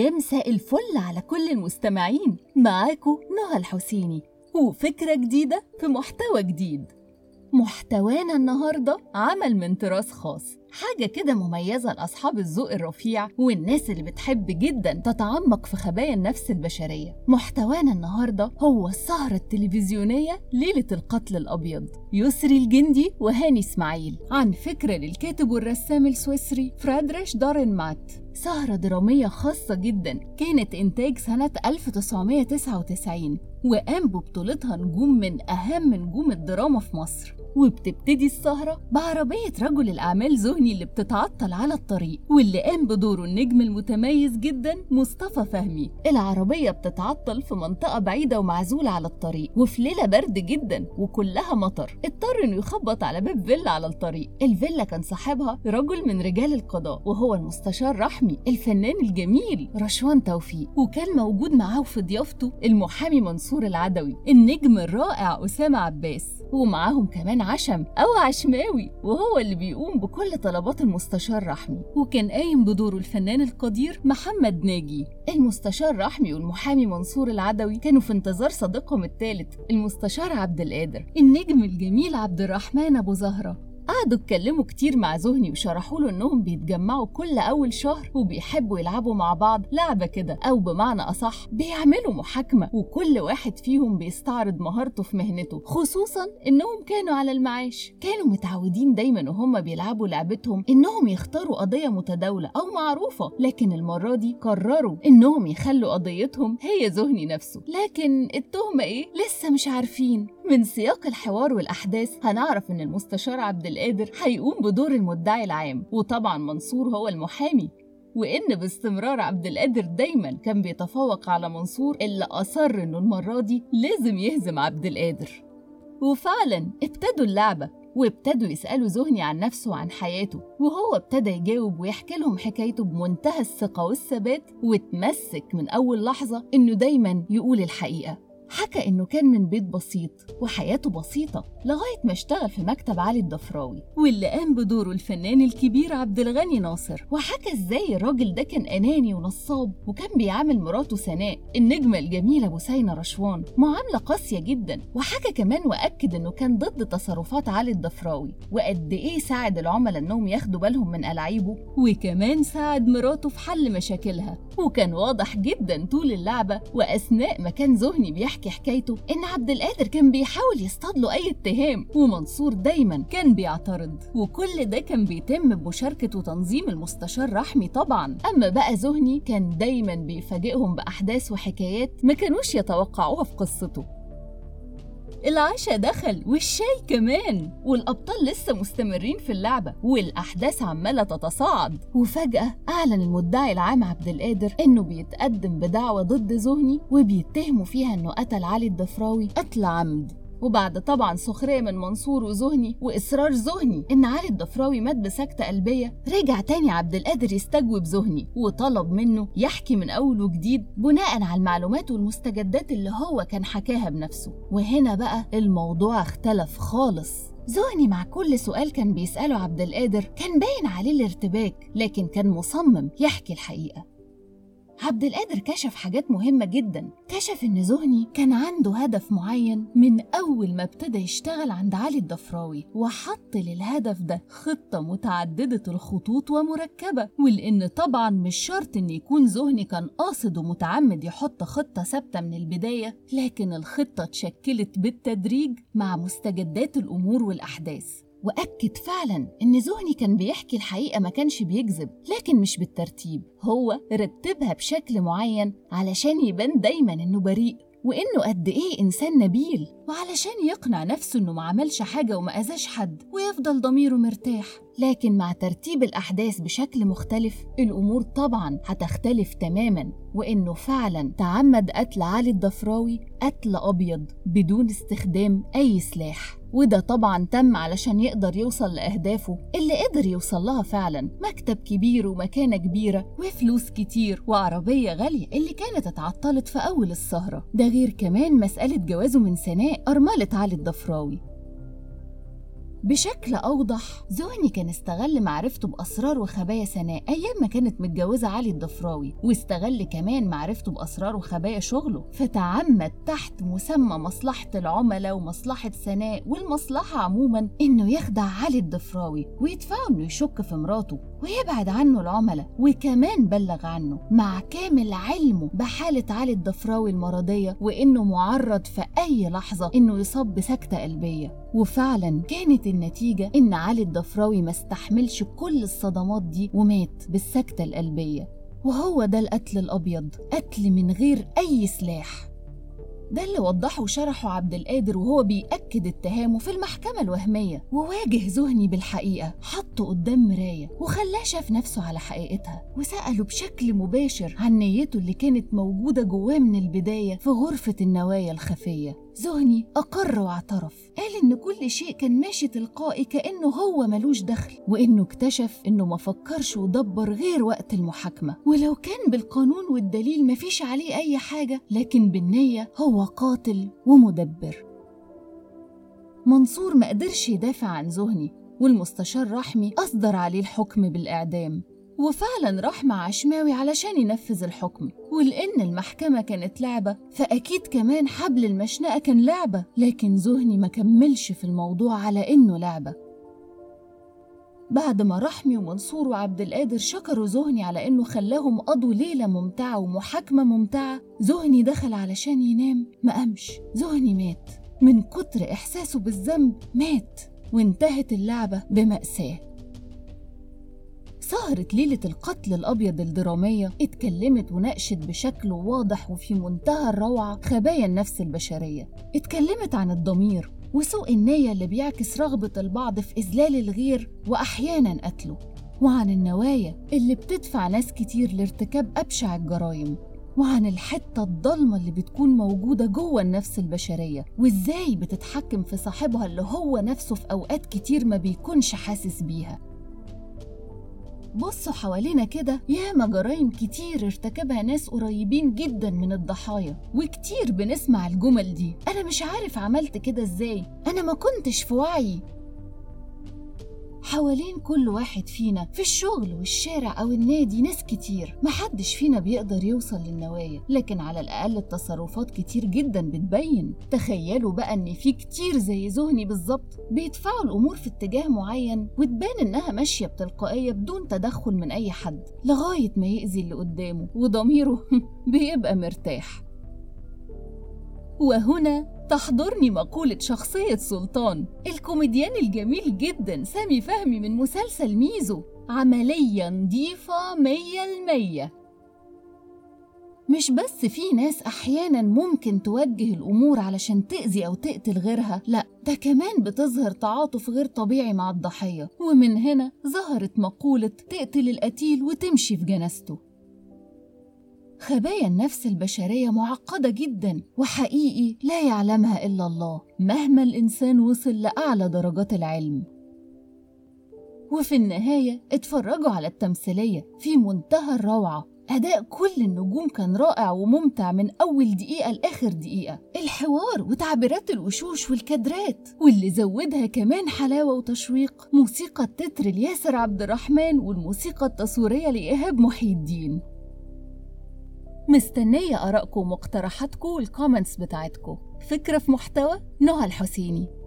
يا مساء الفل على كل المستمعين معاكم نهى الحسيني. وفكرة جديدة في محتوى جديد. محتوانا النهاردة عمل من تراث خاص. حاجة كده مميزة لأصحاب الذوق الرفيع والناس اللي بتحب جدا تتعمق في خبايا النفس البشرية. محتوانا النهاردة هو السهرة التلفزيونية ليلة القتل الأبيض. يسري الجندي وهاني إسماعيل. عن فكرة للكاتب والرسام السويسري فريدريش دارين مات سهرة درامية خاصة جدا كانت إنتاج سنة 1999 وقام ببطولتها نجوم من أهم نجوم الدراما في مصر. وبتبتدي السهرة بعربية رجل الأعمال زهني اللي بتتعطل على الطريق واللي قام بدوره النجم المتميز جدا مصطفى فهمي. العربية بتتعطل في منطقة بعيدة ومعزولة على الطريق وفي ليلة برد جدا وكلها مطر. اضطر إنه يخبط على باب فيلا على الطريق. الفيلا كان صاحبها رجل من رجال القضاء وهو المستشار رحمي الفنان الجميل رشوان توفيق وكان موجود معاه في ضيافته المحامي منصور العدوي النجم الرائع أسامة عباس ومعاهم كمان عشم أو عشماوي وهو اللي بيقوم بكل طلبات المستشار رحمي. وكان قايم بدوره الفنان القدير محمد ناجي. المستشار رحمي والمحامي منصور العدوي كانوا في انتظار صديقهم الثالث المستشار عبد القادر. النجم الجميل عبد الرحمن أبو زهرة. قعدوا اتكلموا كتير مع زهني وشرحوا له إنهم بيتجمعوا كل أول شهر وبيحبوا يلعبوا مع بعض لعبة كده أو بمعنى أصح بيعملوا محاكمة وكل واحد فيهم بيستعرض مهارته في مهنته خصوصا إنهم كانوا على المعاش. كانوا متعودين دايما وهم بيلعبوا لعبتهم إنهم يختاروا قضية متداولة أو معروفة لكن المرة دي قرروا إنهم يخلوا قضيتهم هي زهني نفسه. لكن التهمة إيه؟ لسه مش عارفين. من سياق الحوار والأحداث هنعرف إن المستشار عبد القادر هيقوم بدور المدعي العام وطبعا منصور هو المحامي. وإن باستمرار عبد القادر دايما كان بيتفوق على منصور اللي أصر إنه المرة دي لازم يهزم عبد القادر. وفعلا ابتدوا اللعبة وابتدوا يسألوا زهني عن نفسه وعن حياته وهو ابتدى يجاوب ويحكي لهم حكايته بمنتهى الثقة والثبات وتمسك من أول لحظة إنه دايما يقول الحقيقة. حكى إنه كان من بيت بسيط وحياته بسيطة لغاية ما اشتغل في مكتب علي الضفراوي واللي قام بدوره الفنان الكبير عبد الغني ناصر. وحكى إزاي الراجل ده كان أناني ونصاب وكان بيعامل مراته سناء النجمة الجميلة بوسينة رشوان معاملة قاسية جدا. وحكى كمان وأكد إنه كان ضد تصرفات علي الضفراوي وقد إيه ساعد العملاء إنهم ياخدوا بالهم من ألاعيبه وكمان ساعد مراته في حل مشاكلها. وكان واضح جدا طول اللعبة وأثناء ما كان زهني بيحكي حكايته إن عبد القادر كان بيحاول يصطاد له أي اتهام ومنصور دايما كان بيعترض. وكل ده كان بيتم بمشاركة وتنظيم المستشار رحمي طبعا. أما بقى زهني كان دايما بيفاجئهم بأحداث وحكايات ما كانوش يتوقعوها في قصته. العشاء دخل والشاي كمان. والأبطال لسه مستمرين في اللعبة والأحداث عمالة تتصاعد. وفجأة أعلن المدعي العام عبد القادر إنه بيتقدم بدعوى ضد زهني وبيتهموا فيها إنه قتل علي الضفراوي قتل عمد. وبعد طبعا سخرية من منصور وزهني وإصرار زهني إن علي الضفراوي مات بسكتة قلبية رجع تاني عبد القادر يستجوب زهني وطلب منه يحكي من أول وجديد بناء على المعلومات والمستجدات اللي هو كان حكاها بنفسه. وهنا بقى الموضوع اختلف خالص. زهني مع كل سؤال كان بيسأله عبد القادر كان باين عليه الارتباك لكن كان مصمم يحكي الحقيقة. عبد القادر كشف حاجات مهمة جدا. كشف إن زهني كان عنده هدف معين من أول ما ابتدى يشتغل عند علي الضفراوي وحط للهدف ده خطة متعددة الخطوط ومركبة ولأن طبعا مش شرط إن يكون زهني كان قاصد ومتعمد يحط خطة ثابتة من البداية لكن الخطة اتشكلت بالتدريج مع مستجدات الأمور والأحداث. وأكد فعلا إن زهني كان بيحكي الحقيقة ما كانش بيكذب لكن مش بالترتيب. هو رتبها بشكل معين علشان يبان دايما إنه بريء وإنه قد إيه إنسان نبيل. وعلشان يقنع نفسه إنه ما عملش حاجة وما أذاش حد ويفضل ضميره مرتاح. لكن مع ترتيب الأحداث بشكل مختلف الأمور طبعا هتختلف تماما وإنه فعلا تعمد قتل علي الضفراوي قتل أبيض بدون استخدام أي سلاح. وده طبعا تم علشان يقدر يوصل لأهدافه اللي قدر يوصل لها فعلا مكتب كبير ومكانة كبيرة وفلوس كتير وعربية غالية اللي كانت اتعطلت في أول السهرة. ده غير كمان مسألة جوازه من سناء. أرملة علي الضفراوي. بشكل أوضح زهني كان استغل معرفته بأسرار وخبايا سناء أيام ما كانت متجوزة علي الضفراوي واستغل كمان معرفته بأسرار وخبايا شغله فتعمد تحت مسمى مصلحة العملاء ومصلحة سناء والمصلحة عموما إنه يخدع علي الضفراوي ويدفعه إنه يشك في مراته ويبعد عنه العملاء وكمان بلغ عنه مع كامل علمه بحالة علي الضفراوي المرضية وإنه معرض في أي لحظة إنه يصاب بسكتة قلبية. وفعلا كانت النتيجة إن علي الضفراوي ما استحملش كل الصدمات دي ومات بالسكتة القلبية. وهو ده القتل الأبيض قتل من غير أي سلاح. ده اللي وضحه وشرحه عبد القادر وهو بيأكد اتهامه في المحكمة الوهمية. وواجه ذهني بالحقيقة حطه قدام مراية وخلاه شاف نفسه على حقيقتها وسأله بشكل مباشر عن نيته اللي كانت موجودة جواه من البداية في غرفة النوايا الخفية. زهني أقر واعترف. قال إن كل شيء كان ماشي تلقائي كأنه هو ملوش دخل وإنه اكتشف إنه ما فكرش ودبر غير وقت المحاكمة. ولو كان بالقانون والدليل مفيش عليه أي حاجة لكن بالنية هو قاتل ومدبر. منصور ما قدرش يدافع عن زهني والمستشار رحمي أصدر عليه الحكم بالإعدام. وفعلا راح مع عشماوي علشان ينفذ الحكم. ولأن المحكمة كانت لعبة فأكيد كمان حبل المشنقة كان لعبة لكن زهني ما كملش في الموضوع على إنه لعبة. بعد ما رحمي ومنصور وعبد القادر شكروا زهني على إنه خلاهم قضوا ليلة ممتعة ومحاكمة ممتعة زهني دخل علشان ينام ما قامش. زهني مات. من كتر إحساسه بالذنب مات وانتهت اللعبة بمأساة. سهرة ليلة القتل الأبيض الدرامية اتكلمت وناقشت بشكل واضح وفي منتهى الروعة خبايا النفس البشرية. اتكلمت عن الضمير. وسوء النية اللي بيعكس رغبة البعض في إذلال الغير وأحيانا قتله. وعن النوايا اللي بتدفع ناس كتير لارتكاب أبشع الجرائم. وعن الحتة الضلمة اللي بتكون موجودة جوه النفس البشرية. وإزاي بتتحكم في صاحبها اللي هو نفسه في أوقات كتير ما بيكونش حاسس بيها. بصوا حوالينا كده ياما جرائم كتير ارتكبها ناس قريبين جدا من الضحايا وكتير بنسمع الجمل دي. أنا مش عارف عملت كده إزاي؟ أنا ما كنتش في وعي. حوالين كل واحد فينا في الشغل والشارع أو النادي ناس كتير. محدش فينا بيقدر يوصل للنوايا لكن على الأقل التصرفات كتير جدا بتبين. تخيلوا بقى إن في كتير زي زهني بالظبط بيدفعوا الأمور في اتجاه معين وتبان إنها ماشية بتلقائية بدون تدخل من أي حد لغاية ما يأذي اللي قدامه وضميره بيبقى مرتاح. وهنا تحضرني مقولة شخصية سلطان الكوميديان الجميل جدا سامي فهمي من مسلسل ميزو عملية نضيفة مية المية مش بس في ناس أحيانا ممكن توجه الأمور علشان تأذي أو تقتل غيرها لأ ده كمان بتظهر تعاطف غير طبيعي مع الضحية. ومن هنا ظهرت مقولة تقتل القتيل وتمشي في جنازته. خبايا النفس البشرية معقدة جدا وحقيقي لا يعلمها إلا الله مهما الإنسان وصل لأعلى درجات العلم. وفي النهاية اتفرجوا على التمثيلية في منتهى الروعة. أداء كل النجوم كان رائع وممتع من أول دقيقة لآخر دقيقة. الحوار وتعبيرات الوشوش والكادرات واللي زودها كمان حلاوة وتشويق. موسيقى التتر لياسر عبد الرحمن والموسيقى التصويرية لإيهاب محي الدين. مستنية آرائكم ومقترحاتكم والكومنتس بتاعتكم. فكرة في محتوى نهى الحسيني.